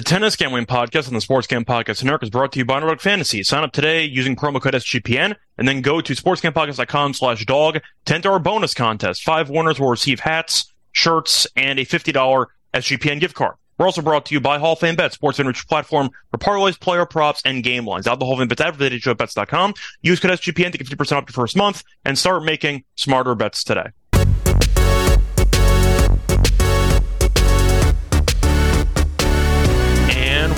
The Tennis Gambling Podcast on the Sports Gambling Podcast Network is brought to you by Underdog Fantasy. Sign up today using promo code SGPN and then go to sportsgamblingpodcast.com slash dog to enter our bonus contest. Five winners will receive hats, shirts, and a $50 SGPN gift card. We're also brought to you by Hall of Fame Bet, sports enriched platform for parlays, player props, and game lines. Out the Hall of Fame Bets advertised at bets.com. Use code SGPN to get 50% off your first month and start making smarter bets today.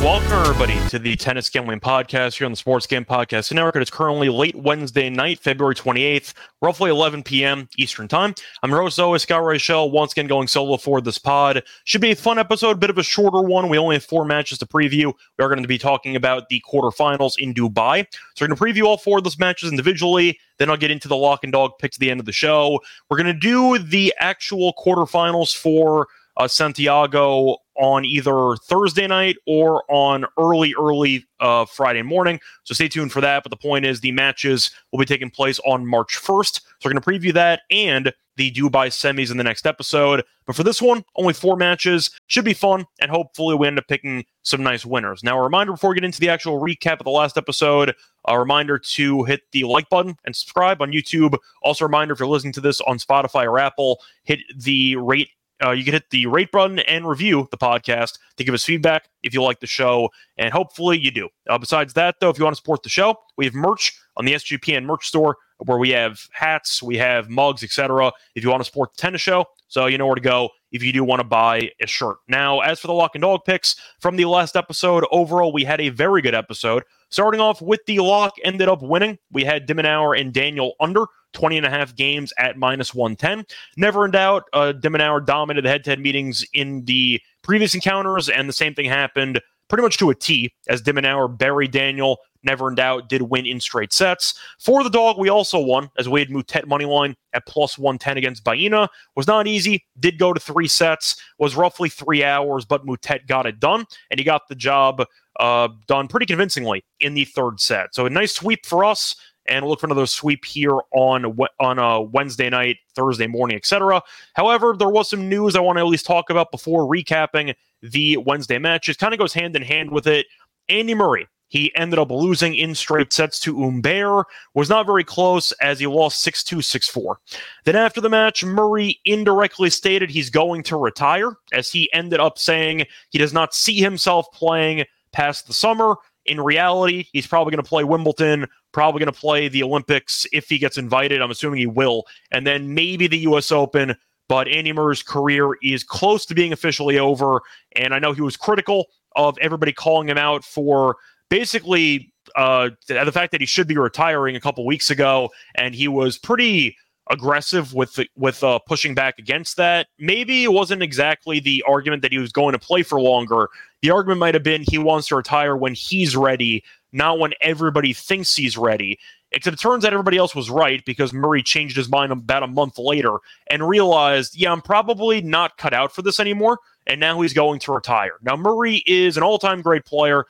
Welcome everybody to the Tennis Gambling Podcast here on the Sports Game Podcast Network. It's currently late Wednesday night, February 28th, roughly 11 p.m. Eastern Time. I'm host, always, Scott Reichel, once again going solo for this pod. Should be a fun episode, a bit of a shorter one. We only have four matches to preview. We are going to be talking about the quarterfinals in Dubai. So we're going to preview all four of those matches individually. Then I'll get into the lock and dog pick to the end of the show. We're going to do the actual quarterfinals for uh, Santiago on either Thursday night or on early, early uh, Friday morning. So stay tuned for that. But the point is, the matches will be taking place on March 1st. So we're going to preview that and the Dubai semis in the next episode. But for this one, only four matches. Should be fun. And hopefully, we end up picking some nice winners. Now, a reminder before we get into the actual recap of the last episode, a reminder to hit the like button and subscribe on YouTube. Also, a reminder if you're listening to this on Spotify or Apple, hit the rate uh, you can hit the rate button and review the podcast to give us feedback if you like the show, and hopefully you do. Uh, besides that, though, if you want to support the show, we have merch on the SGPN merch store where we have hats, we have mugs, etc. If you want to support the tennis show, so you know where to go if you do want to buy a shirt. Now, as for the lock and dog picks from the last episode, overall we had a very good episode. Starting off with the lock, ended up winning. We had de Minaur and Daniel under 20 and a half games at minus 110. Never in doubt, uh, de Minaur dominated the head to head meetings in the previous encounters, and the same thing happened pretty much to a T as de Barry Daniel. Never in doubt, did win in straight sets. For the dog, we also won as we had Moutet money line at plus 110 against Baena. Was not easy, did go to three sets, was roughly three hours, but Moutet got it done, and he got the job uh, done pretty convincingly in the third set. So a nice sweep for us and look for another sweep here on on a Wednesday night, Thursday morning, etc. However, there was some news I want to at least talk about before recapping the Wednesday match. It Kind of goes hand in hand with it. Andy Murray. He ended up losing in straight sets to Humbert. Was not very close as he lost 6 2, 6 4. Then after the match, Murray indirectly stated he's going to retire, as he ended up saying he does not see himself playing past the summer. In reality, he's probably going to play Wimbledon, probably going to play the Olympics if he gets invited. I'm assuming he will. And then maybe the U.S. Open. But Andy Murray's career is close to being officially over. And I know he was critical of everybody calling him out for basically uh, the fact that he should be retiring a couple weeks ago. And he was pretty aggressive with with uh, pushing back against that. Maybe it wasn't exactly the argument that he was going to play for longer. The argument might have been he wants to retire when he's ready, not when everybody thinks he's ready. Except it turns out everybody else was right because Murray changed his mind about a month later and realized, yeah, I'm probably not cut out for this anymore. And now he's going to retire. Now, Murray is an all time great player.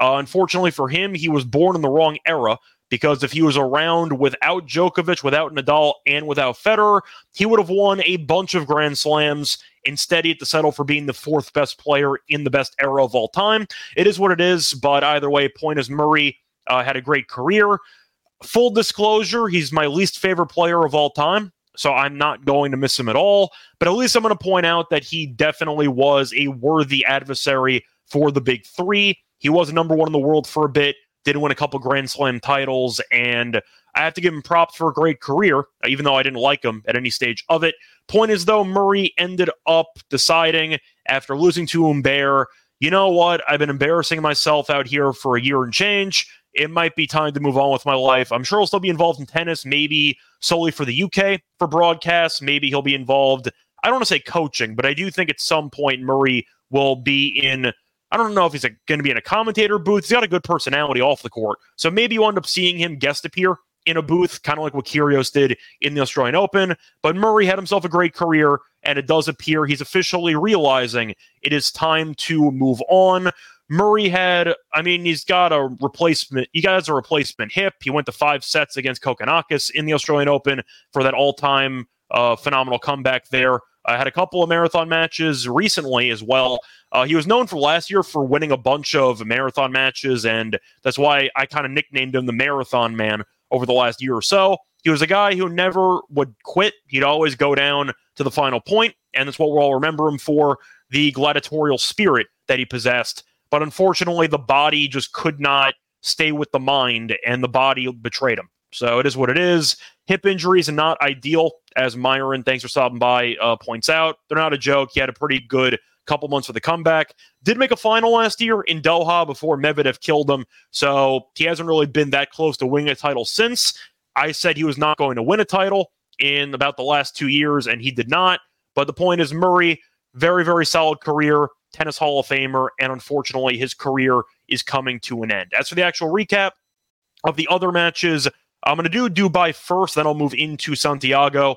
Uh, unfortunately for him, he was born in the wrong era because if he was around without Djokovic, without Nadal, and without Federer, he would have won a bunch of Grand Slams. Instead, he had to settle for being the fourth best player in the best era of all time. It is what it is, but either way, point is Murray uh, had a great career. Full disclosure, he's my least favorite player of all time. So I'm not going to miss him at all. But at least I'm going to point out that he definitely was a worthy adversary for the big three. He was number one in the world for a bit did win a couple Grand Slam titles, and I have to give him props for a great career, even though I didn't like him at any stage of it. Point is, though, Murray ended up deciding after losing to Humbert, you know what? I've been embarrassing myself out here for a year and change. It might be time to move on with my life. I'm sure he'll still be involved in tennis, maybe solely for the UK for broadcasts. Maybe he'll be involved. I don't want to say coaching, but I do think at some point Murray will be in I don't know if he's going to be in a commentator booth. He's got a good personality off the court. So maybe you end up seeing him guest appear in a booth, kind of like what Kyrgios did in the Australian Open. But Murray had himself a great career, and it does appear he's officially realizing it is time to move on. Murray had, I mean, he's got a replacement. He got a replacement hip. He went to five sets against Kokkinakis in the Australian Open for that all-time uh, phenomenal comeback there uh, had a couple of marathon matches recently as well. Uh, he was known for last year for winning a bunch of marathon matches, and that's why I kind of nicknamed him the Marathon Man over the last year or so. He was a guy who never would quit. He'd always go down to the final point, and that's what we'll all remember him for the gladiatorial spirit that he possessed. But unfortunately, the body just could not stay with the mind, and the body betrayed him. So it is what it is. Hip injuries are not ideal, as Myron, thanks for stopping by, uh, points out. They're not a joke. He had a pretty good couple months for the comeback. Did make a final last year in Doha before Medvedev killed him. So he hasn't really been that close to winning a title since. I said he was not going to win a title in about the last two years, and he did not. But the point is, Murray, very, very solid career, tennis Hall of Famer, and unfortunately, his career is coming to an end. As for the actual recap of the other matches, I'm going to do Dubai first, then I'll move into Santiago.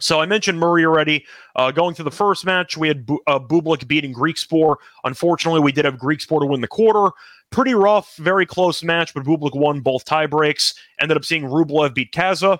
So I mentioned Murray already. Uh, going to the first match, we had Bu- uh, Bublik beating Griekspoor. Unfortunately, we did have Griekspoor to win the quarter. Pretty rough, very close match, but Bublik won both tie breaks. Ended up seeing Rublev beat Cazaux.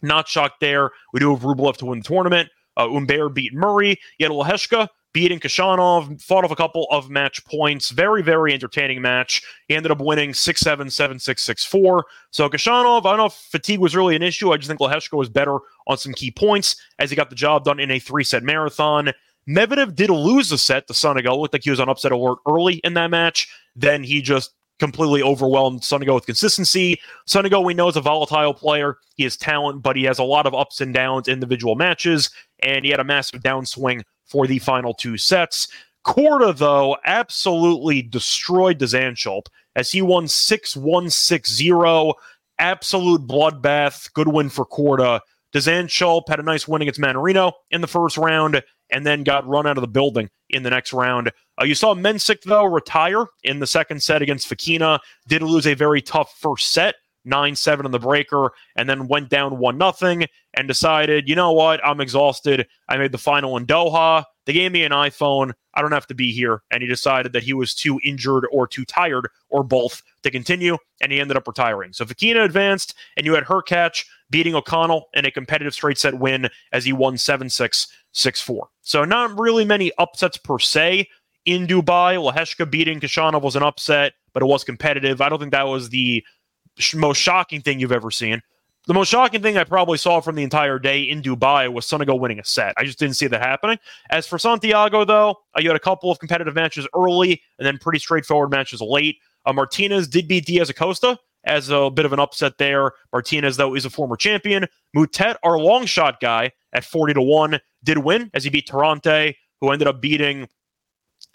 Not shocked there. We do have Rublev to win the tournament. Uh, Humbert beat Murray. Yet Lehecka beating Khachanov, fought off a couple of match points. Very, very entertaining match. He ended up winning 6 7, 7 6, 6 4. So Khachanov, I don't know if fatigue was really an issue. I just think Lehecka was better on some key points as he got the job done in a three set marathon. Medvedev did lose a set to Sonego. Looked like he was on upset alert early in that match. Then he just completely overwhelmed Sonego with consistency. Sonego, we know, is a volatile player. He has talent, but he has a lot of ups and downs individual matches, and he had a massive downswing for the final two sets. Korda, though, absolutely destroyed Dzanchulp as he won 6 1 6 0. Absolute bloodbath. Good win for Korda. Dzanchulp had a nice win against Mannarino in the first round and then got run out of the building in the next round. Uh, you saw Mensik, though, retire in the second set against Fokina. Did lose a very tough first set, 9 7 in the breaker, and then went down 1 nothing and decided, you know what, I'm exhausted. I made the final in Doha. They gave me an iPhone. I don't have to be here. And he decided that he was too injured or too tired or both to continue, and he ended up retiring. So Fokina advanced, and you had Hurkacz beating O'Connell in a competitive straight set win as he won 7 6, 6 4. So not really many upsets per se in Dubai. Lehecka beating Khachanov was an upset, but it was competitive. I don't think that was the sh- most shocking thing you've ever seen. The most shocking thing I probably saw from the entire day in Dubai was Sonego winning a set. I just didn't see that happening. As for Santiago, though, uh, you had a couple of competitive matches early and then pretty straightforward matches late. Uh, Martinez did beat Diaz Acosta as a bit of an upset there. Martinez, though, is a former champion. Moutet, our long shot guy at 40 to 1, did win as he beat Tirante, who ended up beating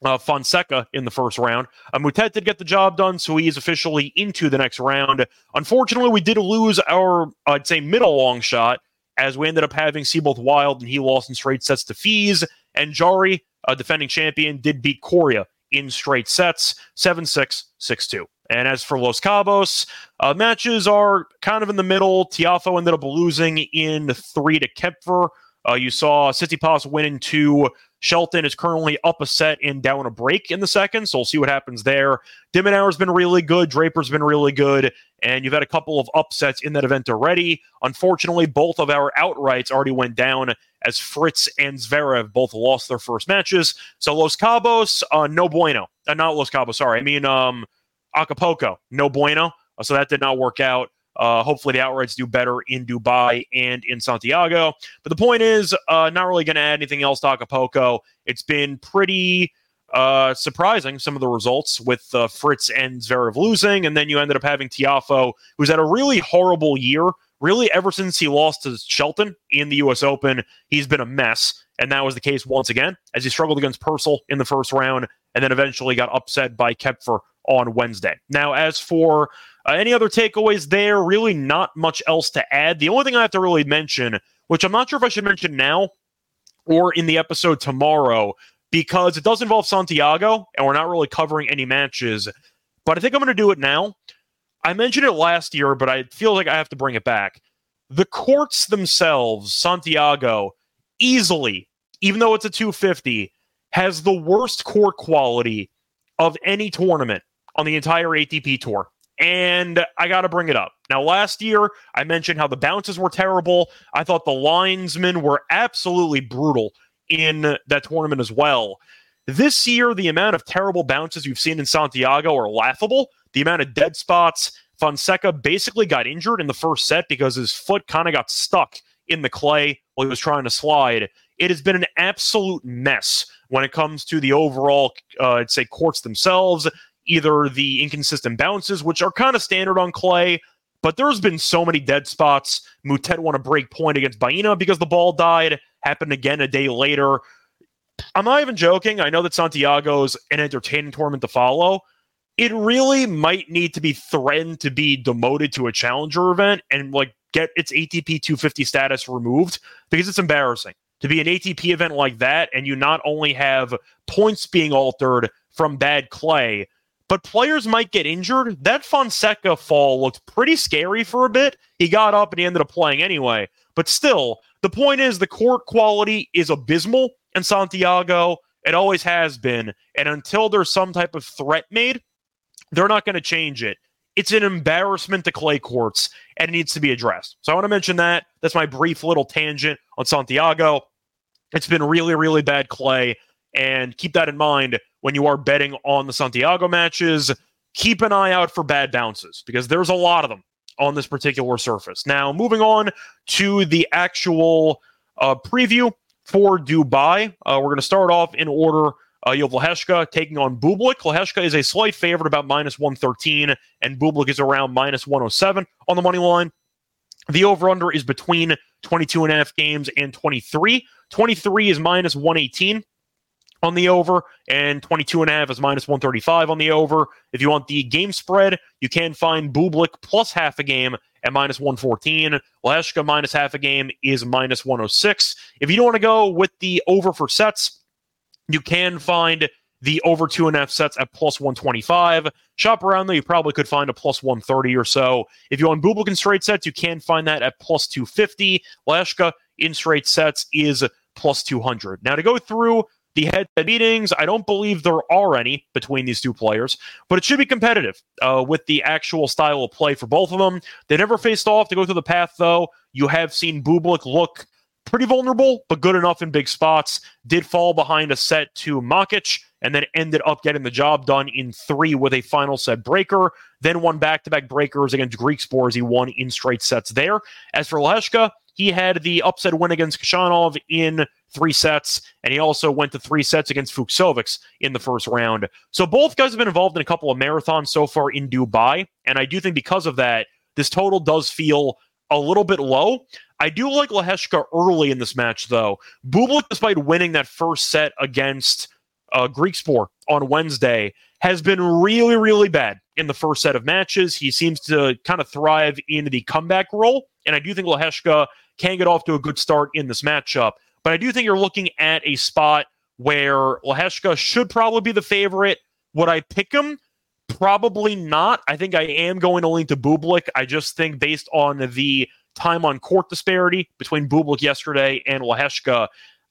uh, Fonseca in the first round. Uh, Moutet did get the job done, so he is officially into the next round. Unfortunately, we did lose our, I'd say, middle long shot as we ended up having Seyboth Wild, and he lost in straight sets to Fees. And Jarry, a defending champion, did beat Coria in straight sets 7 6, 6 2. And as for Los Cabos, uh, matches are kind of in the middle. Tiafoe ended up losing in three to Koepfer. Uh, you saw Tsitsipas win in two Shelton is currently up a set and down a break in the second, so we'll see what happens there. de Minaur's been really good. Draper's been really good. And you've had a couple of upsets in that event already. Unfortunately, both of our outrights already went down as Fritz and Zverev both lost their first matches. So Los Cabos, uh, no bueno. Uh, not Los Cabos, sorry. I mean um, Acapulco, no bueno. Uh, so that did not work out. Uh, hopefully, the outrights do better in Dubai and in Santiago. But the point is, uh, not really going to add anything else to Acapulco. It's been pretty uh, surprising, some of the results with uh, Fritz and Zverev losing. And then you ended up having Tiafoe, who's had a really horrible year. Really, ever since he lost to Shelton in the U.S. Open, he's been a mess. And that was the case once again, as he struggled against Purcell in the first round and then eventually got upset by Koepfer on Wednesday. Now, as for uh, any other takeaways there? Really, not much else to add. The only thing I have to really mention, which I'm not sure if I should mention now or in the episode tomorrow, because it does involve Santiago, and we're not really covering any matches. But I think I'm going to do it now. I mentioned it last year, but I feel like I have to bring it back. The courts themselves, Santiago, easily, even though it's a 250, has the worst court quality of any tournament on the entire ATP tour and I got to bring it up. Now, last year, I mentioned how the bounces were terrible. I thought the linesmen were absolutely brutal in that tournament as well. This year, the amount of terrible bounces you've seen in Santiago are laughable. The amount of dead spots. Fonseca basically got injured in the first set because his foot kind of got stuck in the clay while he was trying to slide. It has been an absolute mess when it comes to the overall, uh, I'd say, courts themselves, either the inconsistent bounces, which are kind of standard on clay, but there's been so many dead spots. Moutet won a break point against Baena because the ball died. Happened again a day later. I'm not even joking. I know that Santiago's an entertaining tournament to follow. It really might need to be threatened to be demoted to a challenger event and like get its ATP 250 status removed because it's embarrassing to be an ATP event like that and you not only have points being altered from bad clay, but players might get injured. That Fonseca fall looked pretty scary for a bit. He got up and he ended up playing anyway. But still, the point is the court quality is abysmal in Santiago. It always has been. And until there's some type of threat made, they're not going to change it. It's an embarrassment to clay courts and it needs to be addressed. So I want to mention that. That's my brief little tangent on Santiago. It's been really, really bad clay. And keep that in mind when you are betting on the Santiago matches. Keep an eye out for bad bounces because there's a lot of them on this particular surface. Now, moving on to the actual uh, preview for Dubai, uh, we're going to start off in order. Uh, you have taking on Bublik. Lehecka is a slight favorite, about minus 113, and Bublik is around minus 107 on the money line. The over under is between 22 and a half games and 23. 23 is minus 118 on the over, and 22 and a half is minus 135 on the over. If you want the game spread, you can find Bublik plus half a game at minus 114. Lehecka minus half a game is minus 106. If you don't want to go with the over for sets, you can find the over two and a half sets at plus 125. Shop around though, you probably could find a plus 130 or so. If you want Bublik in straight sets, you can find that at plus 250. Lehecka in straight sets is plus 200. Now to go through the head to head meetings, I don't believe there are any between these two players, but it should be competitive uh, with the actual style of play for both of them. They never faced off to go through the path, though. You have seen Bublik look pretty vulnerable, but good enough in big spots. Did fall behind a set to Makic and then ended up getting the job done in three with a final set breaker. Then won back to back breakers against Griekspoor. He won in straight sets there. As for Lehecka, he had the upset win against Khachanov in three sets, and he also went to three sets against Fucsovics in the first round. So both guys have been involved in a couple of marathons so far in Dubai, and I do think because of that, this total does feel a little bit low. I do like Lehecka early in this match, though. Bublik, despite winning that first set against uh, Griekspoor on Wednesday, has been really, really bad in the first set of matches. He seems to kind of thrive in the comeback role, and I do think Lehecka can get off to a good start in this matchup. But I do think you're looking at a spot where Lehecka should probably be the favorite. Would I pick him? Probably not. I think I am going to lean to Bublik. I just think based on the time on court disparity between Bublik yesterday and Lehecka,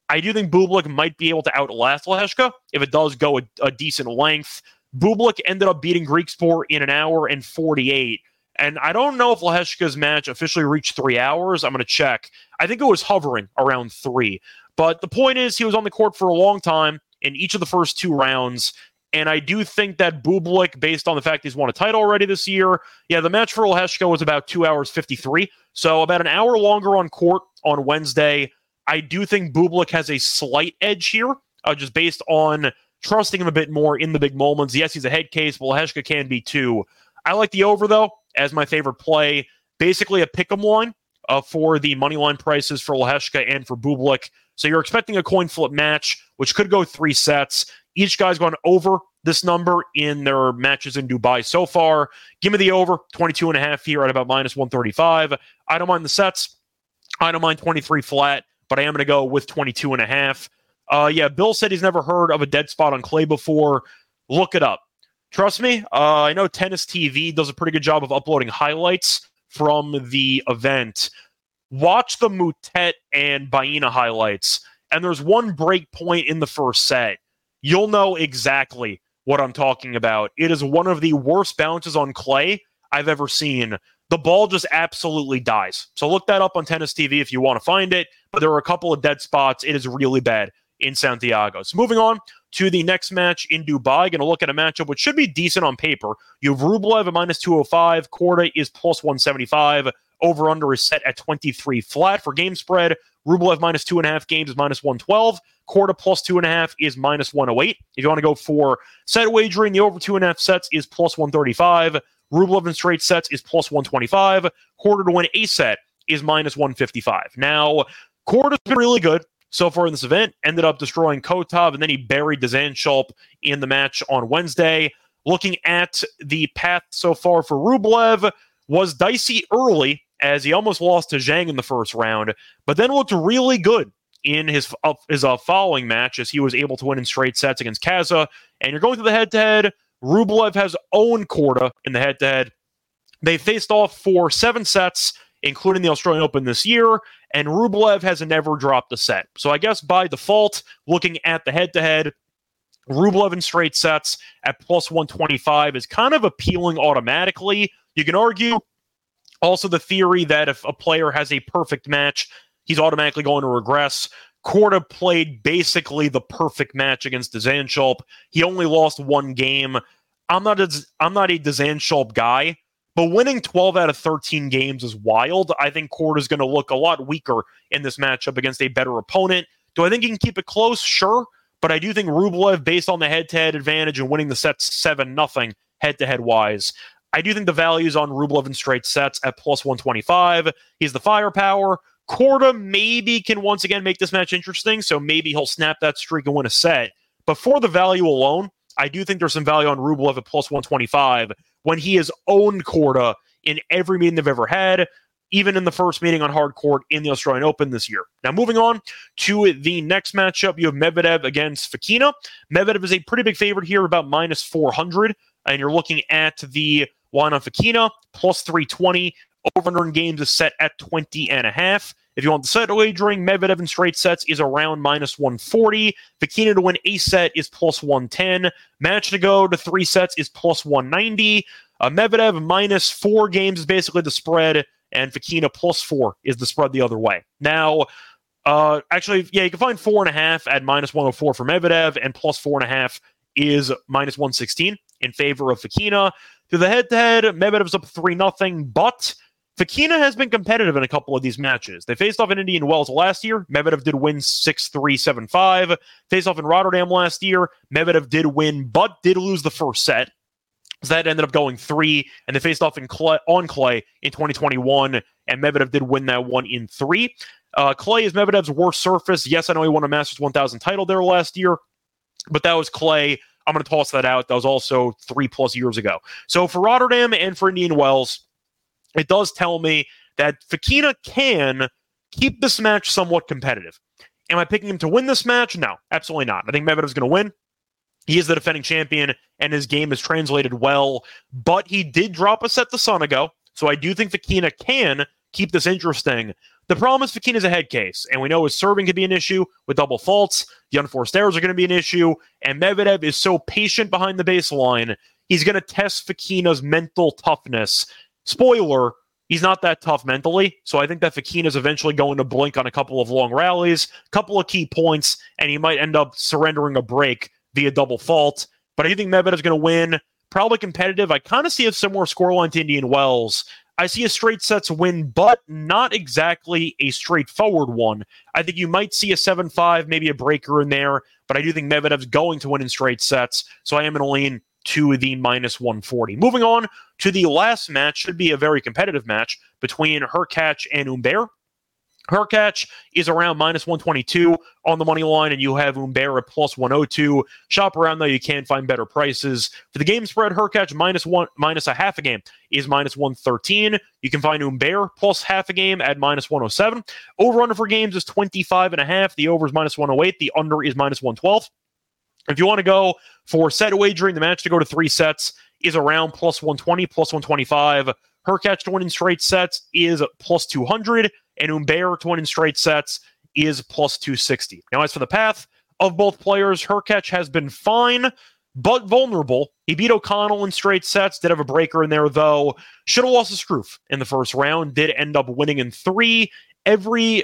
I do think Bublik might be able to outlast Lehecka if it does go a, a decent length. Bublik ended up beating Griekspoor in an hour and 48. And I don't know if Lehecka's match officially reached three hours. I'm going to check. I think it was hovering around three. But the point is, he was on the court for a long time in each of the first two rounds. And I do think that Bublik, based on the fact he's won a title already this year, yeah, the match for Lehecka was about two hours 53. So about an hour longer on court on Wednesday. I do think Bublik has a slight edge here, uh, just based on trusting him a bit more in the big moments. Yes, he's a head case, but can be too. I like the over, though, as my favorite play. Basically, a pick 'em line uh, for the money line prices for Lehecka and for Bublik. So you're expecting a coin flip match, which could go three sets. Each guy's gone over this number in their matches in Dubai so far. Give me the over 22 and a half here at about minus 135. I don't mind the sets. I don't mind 23 flat, but I am going to go with 22 and a half. Uh, yeah, Bill said he's never heard of a dead spot on clay before. Look it up. Trust me, uh, I know Tennis TV does a pretty good job of uploading highlights from the event. Watch the Moutet and Baena highlights, and there's one break point in the first set. You'll know exactly what I'm talking about. It is one of the worst bounces on clay I've ever seen. The ball just absolutely dies. So look that up on Tennis TV if you want to find it. But there are a couple of dead spots. It is really bad. in Santiago. So moving on to the next match in Dubai, going to look at a matchup which should be decent on paper. You have Rublev at minus 205, Korda is plus 175. Over under is set at 23 flat for game spread. Rublev minus two and a half games is minus 112. Korda plus two and a half is minus 108. If you want to go for set wagering, the over two and a half sets is plus 135. Rublev in straight sets is plus 125. Korda to win a set is minus 155. Now, Korda's been really good so far in this event. Ended up destroying Kotov, and then he buried Dzhanchulp in the match on Wednesday. Looking at the path so far for Rublev, was dicey early as he almost lost to Zhang in the first round, but then looked really good in his uh, his uh, following match as he was able to win in straight sets against Cazaux. And you're going to the head to head. Rublev has owned Korda in the head to head. They faced off for seven sets, including the Australian Open this year, and Rublev has never dropped a set. So I guess by default, looking at the head to head, Rublev in straight sets at plus 125 is kind of appealing automatically. You can argue also the theory that if a player has a perfect match, he's automatically going to regress. Korda played basically the perfect match against Dzhanchulp. He only lost one game. I'm not a, I'm not a Dzhanchulp guy, but winning 12 out of 13 games is wild. I think Korda is going to look a lot weaker in this matchup against a better opponent. Do I think he can keep it close? Sure. But I do think Rublev, based on the head to head advantage and winning the sets 7 nothing head to head wise, I do think the value is on Rublev in straight sets at plus 125. He's the firepower. Korda maybe can once again make this match interesting, so maybe he'll snap that streak and win a set. But for the value alone, I do think there's some value on Rublev at plus 125 when he has owned Korda in every meeting they've ever had, even in the first meeting on hard court in the Australian Open this year. Now, moving on to the next matchup, you have Medvedev against Fokina. Medvedev is a pretty big favorite here, about minus 400, and you're looking at the line on Fokina, plus 320. Over in games is set at 20 and a half. If you want the set wagering, Medvedev in straight sets is around minus 140. Fokina to win a set is plus 110. Match to go to three sets is plus 190. Uh, Medvedev minus four games is basically the spread, and Fokina plus four is the spread the other way. Now, uh, actually, yeah, you can find four and a half at minus 104 for Medvedev, and plus four and a half is minus 116 in favor of Fokina. To the head to head, Medvedev's up 3 nothing, but Fokina has been competitive in a couple of these matches. They faced off in Indian Wells last year. Medvedev did win 6 3 7 5. Faced off in Rotterdam last year. Medvedev did win, but did lose the first set. So that ended up going three, and they faced off in clay, on clay in 2021, and Medvedev did win that one in three. Uh, clay is Medvedev's worst surface. Yes, I know he won a Masters 1000 title there last year, but that was clay. I'm going to toss that out. That was also three plus years ago. So for Rotterdam and for Indian Wells, it does tell me that Fokina can keep this match somewhat competitive. Am I picking him to win this match? No, absolutely not. I think Medvedev's going to win. He is the defending champion, and his game is translated well. But he did drop a set to Sonego, so I do think Fokina can keep this interesting. The problem is Fokina's a head case, and we know his serving could be an issue with double faults. The unforced errors are going to be an issue, and Medvedev is so patient behind the baseline. He's going to test Fokina's mental toughness Spoiler, he's not that tough mentally. So I think that Fokina is eventually going to blink on a couple of long rallies, couple of key points, and he might end up surrendering a break via double fault. But I think Medvedev's going to win. Probably competitive. I kind of see a similar scoreline to Indian Wells. I see a straight sets win, but not exactly a straightforward one. I think you might see a 7 5, maybe a breaker in there, but I do think Medvedev's going to win in straight sets. So I am going to lean to the minus 140. Moving on to the last match, should be a very competitive match between Hurkacz and Humbert. catch is around minus 122 on the money line, and you have Humbert at plus 102. Shop around though, you can find better prices. For the game spread, Hurkacz minus one minus a half a game is minus 113. You can find Humbert plus half a game at minus 107. Over under for games is 25 and a half. The over is minus 108. The under is minus 112. If you want to go for set wagering, the match to go to three sets is around plus 120, plus 125. Hurkacz to win in straight sets is plus 200, and Humbert to win in straight sets is plus 260. Now, as for the path of both players, Hurkacz has been fine, but vulnerable. He beat O'Connell in straight sets, did have a breaker in there, though. Should have lost a Struff in the first round, did end up winning in three. Every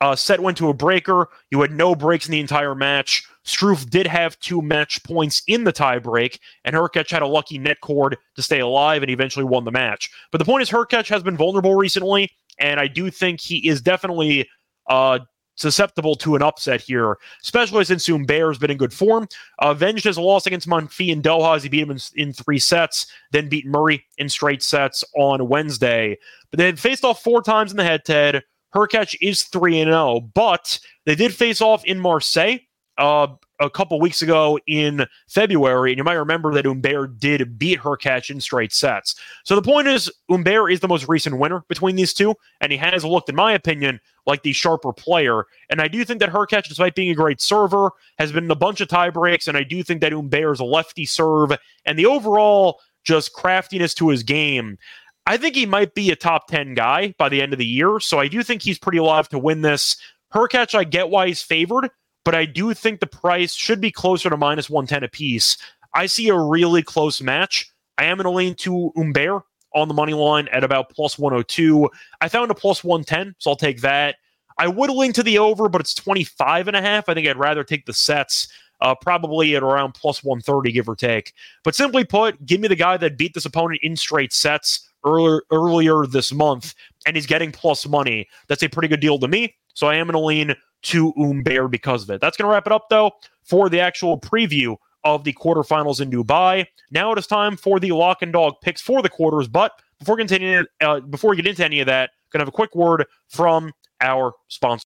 uh, set went to a breaker. You had no breaks in the entire match. Struff did have two match points in the tiebreak, and Hurkacz had a lucky net cord to stay alive and eventually won the match. But the point is, Hurkacz has been vulnerable recently, and I do think he is definitely uh, susceptible to an upset here, especially since Humbert has been in good form. Uh, avenged his loss against Monfils in Doha as he beat him in, in, three sets, then beat Murray in straight sets on Wednesday. But they had faced off four times in the head to head. Hurkacz is 3 0, but they did face off in Marseille. Uh, a couple weeks ago in February, and you might remember that Humbert did beat Hurkacz in straight sets. So the point is, Humbert is the most recent winner between these two, and he has looked, in my opinion, like the sharper player. And I do think that Hurkacz, despite being a great server, has been in a bunch of tie breaks, and I do think that Humbert's lefty serve and the overall just craftiness to his game. I think he might be a top 10 guy by the end of the year. So I do think he's pretty alive to win this. Hurkacz, I get why he's favored, but I do think the price should be closer to minus 110 apiece. I see a really close match. I am going to lean to Humbert on the money line at about plus 102. I found a plus 110, so I'll take that. I would lean to the over, but it's 25 and a half. I think I'd rather take the sets, uh, probably at around plus 130, give or take. But simply put, give me the guy that beat this opponent in straight sets earlier earlier this month, and he's getting plus money. That's a pretty good deal to me. So I am going to lean to Humbert because of it. That's going to wrap it up, though, for the actual preview of the quarterfinals in Dubai. Now it is time for the lock and dog picks for the quarters. But before continuing, uh, before we get into any of that, going to have a quick word from our sponsor.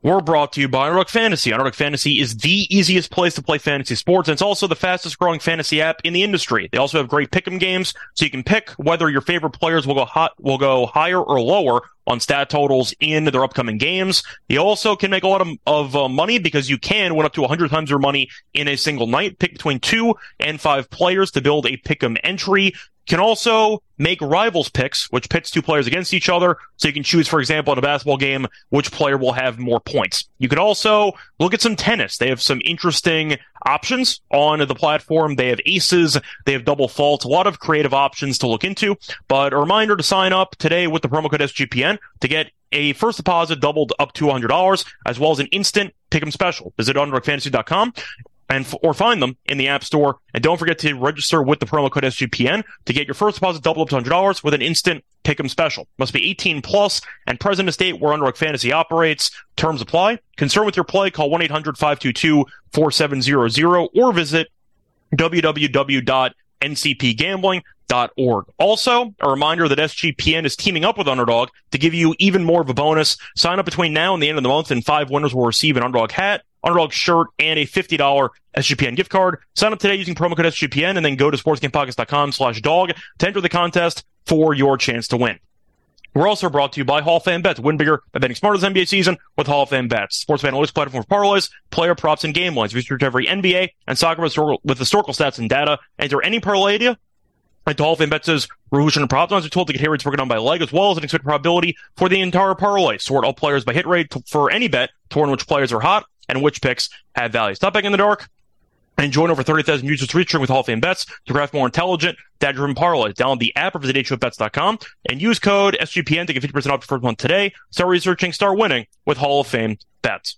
We're brought to you by Underdog Fantasy. Underdog Fantasy is the easiest place to play fantasy sports, and it's also the fastest growing fantasy app in the industry. They also have great pick'em games, so you can pick whether your favorite players will go hot, will go higher or lower on stat totals in their upcoming games. You also can make a lot of, of uh, money because you can win up to 100 times your money in a single night. Pick between two and five players to build a pick'em entry can also make rivals picks, which pits two players against each other. So you can choose, for example, in a basketball game, which player will have more points. You can also look at some tennis. They have some interesting options on the platform. They have aces. They have double faults. A lot of creative options to look into. But a reminder to sign up today with the promo code SGPN to get a first deposit doubled up to $100, as well as an instant pick'em special. Visit underdogfantasy.com and f- or find them in the App Store. And don't forget to register with the promo code SGPN to get your first deposit double up to $100 with an instant pick'em special. Must be 18 plus and present in a state where Underdog Fantasy operates. Terms apply. Concern with your play, call 1-800-522-4700 or visit www.ncpgambling.org. Also, a reminder that SGPN is teaming up with Underdog to give you even more of a bonus. Sign up between now and the end of the month and five winners will receive an Underdog hat Underdog shirt, and a $50 SGPN gift card. Sign up today using promo code SGPN and then go to sportsgamepodcast.com slash dog to enter the contest for your chance to win. We're also brought to you by Hall of Fame Bets. Win bigger by betting smarter this NBA season with Hall of Fame Bets. Sports analytics platform for parlays, player props, and game lines. Research every NBA and soccer with historical stats and data. Enter any parlay idea like Hall of Fame Bets' Revolution and Prop Lines are told to get hit rates broken down by leg as well as an expected probability for the entire parlay. Sort all players by hit rate to, for any bet to which players are hot and which picks have value. Stop betting in the dark and join over 30,000 users reaching with Hall of Fame bets to craft more intelligent, data-driven parlays. Download the app or visit hofbets.com and use code SGPN to get 50% off your first month today. Start researching, start winning with Hall of Fame bets.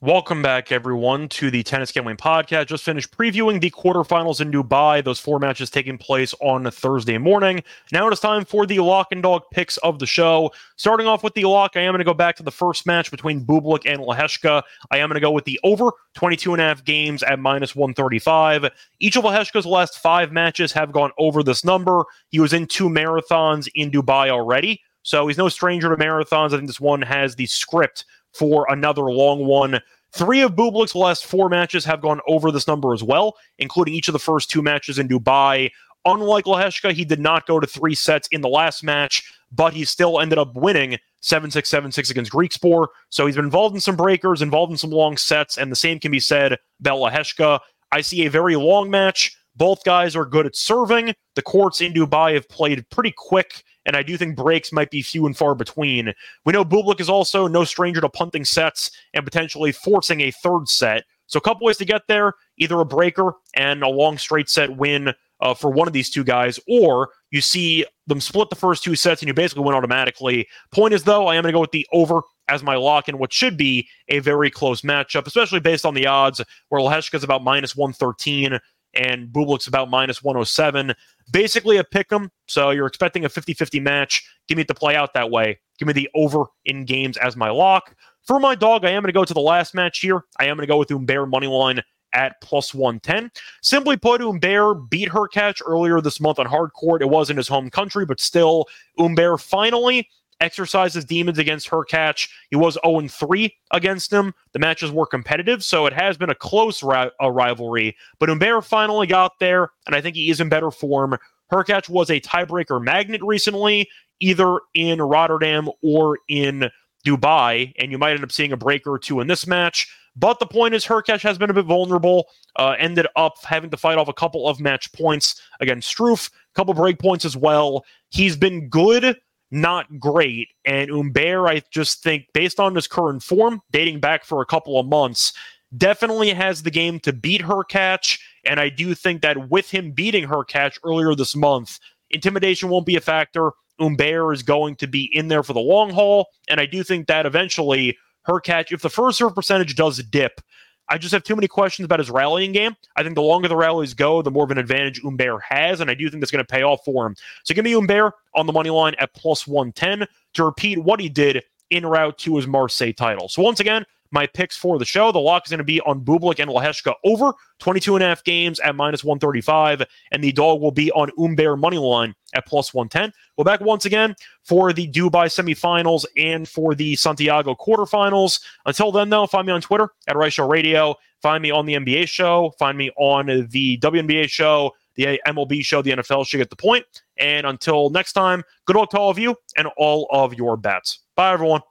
Welcome back, everyone, to the Tennis Gambling Podcast. Just finished previewing the quarterfinals in Dubai. Those four matches taking place on Thursday morning. Now it is time for the lock and dog picks of the show. Starting off with the lock, I am going to go back to the first match between Bublik and Lehecka. I am going to go with the over 22 and a half games at minus 135. Each of Lehecka's last five matches have gone over this number. He was in two marathons in Dubai already, so he's no stranger to marathons. I think this one has the script for another long one. Three of Bublik's last four matches have gone over this number as well, including each of the first two matches in Dubai. Unlike Lehecka, he did not go to three sets in the last match, but he still ended up winning 7 6 7 6 against Griekspoor. So he's been involved in some breakers, involved in some long sets, and the same can be said about Lehecka. I see a very long match. Both guys are good at serving. The courts in Dubai have played pretty quick and I do think breaks might be few and far between. We know Bublik is also no stranger to punting sets and potentially forcing a third set. So a couple ways to get there: either a breaker and a long straight set win uh, for one of these two guys, or you see them split the first two sets and you basically win automatically. Point is though, I am going to go with the over as my lock in what should be a very close matchup, especially based on the odds where Lehecka's about minus 113 and Bublik's about minus 107. Basically a pick 'em. So you're expecting a 50 50 match. Give me to play out that way. Give me the over in games as my lock. For my dog, I am going to go to the last match here. I am going to go with Humbert money line at plus 110. Simply put, Humbert beat Hurkacz earlier this month on hard court. It was in his home country, but still, Humbert finally exercises demons against Hurkacz. He was 0 3 against him. The matches were competitive, so it has been a close ri- a rivalry. But Humbert finally got there, and I think he is in better form. Hurkacz was a tiebreaker magnet recently, either in Rotterdam or in Dubai, and you might end up seeing a breaker or two in this match. But the point is, Hurkacz has been a bit vulnerable. Uh, ended up having to fight off a couple of match points against Struff, a couple break points as well. He's been good, not great. And Humbert, I just think, based on his current form, dating back for a couple of months, definitely has the game to beat Hurkacz. And I do think that with him beating Hurkacz earlier this month, intimidation won't be a factor. Humbert is going to be in there for the long haul. And I do think that eventually Hurkacz, if the first serve percentage does dip, I just have too many questions about his rallying game. I think the longer the rallies go, the more of an advantage Humbert has, and I do think that's going to pay off for him. So give me Humbert on the money line at plus 110 to repeat what he did in route to his Marseille title. So once again, my picks for the show. The lock is going to be on Bublik and Lehecka over 22 and a half games at minus 135, and the dog will be on Humbert money line at plus 110. We're back once again for the Dubai semifinals and for the Santiago quarterfinals. Until then, though, find me on Twitter at Rice Show Radio. Find me on the NBA show. Find me on the WNBA show, the MLB show, the NFL show. Get the point. And until next time, good luck to all of you and all of your bets. Bye, everyone.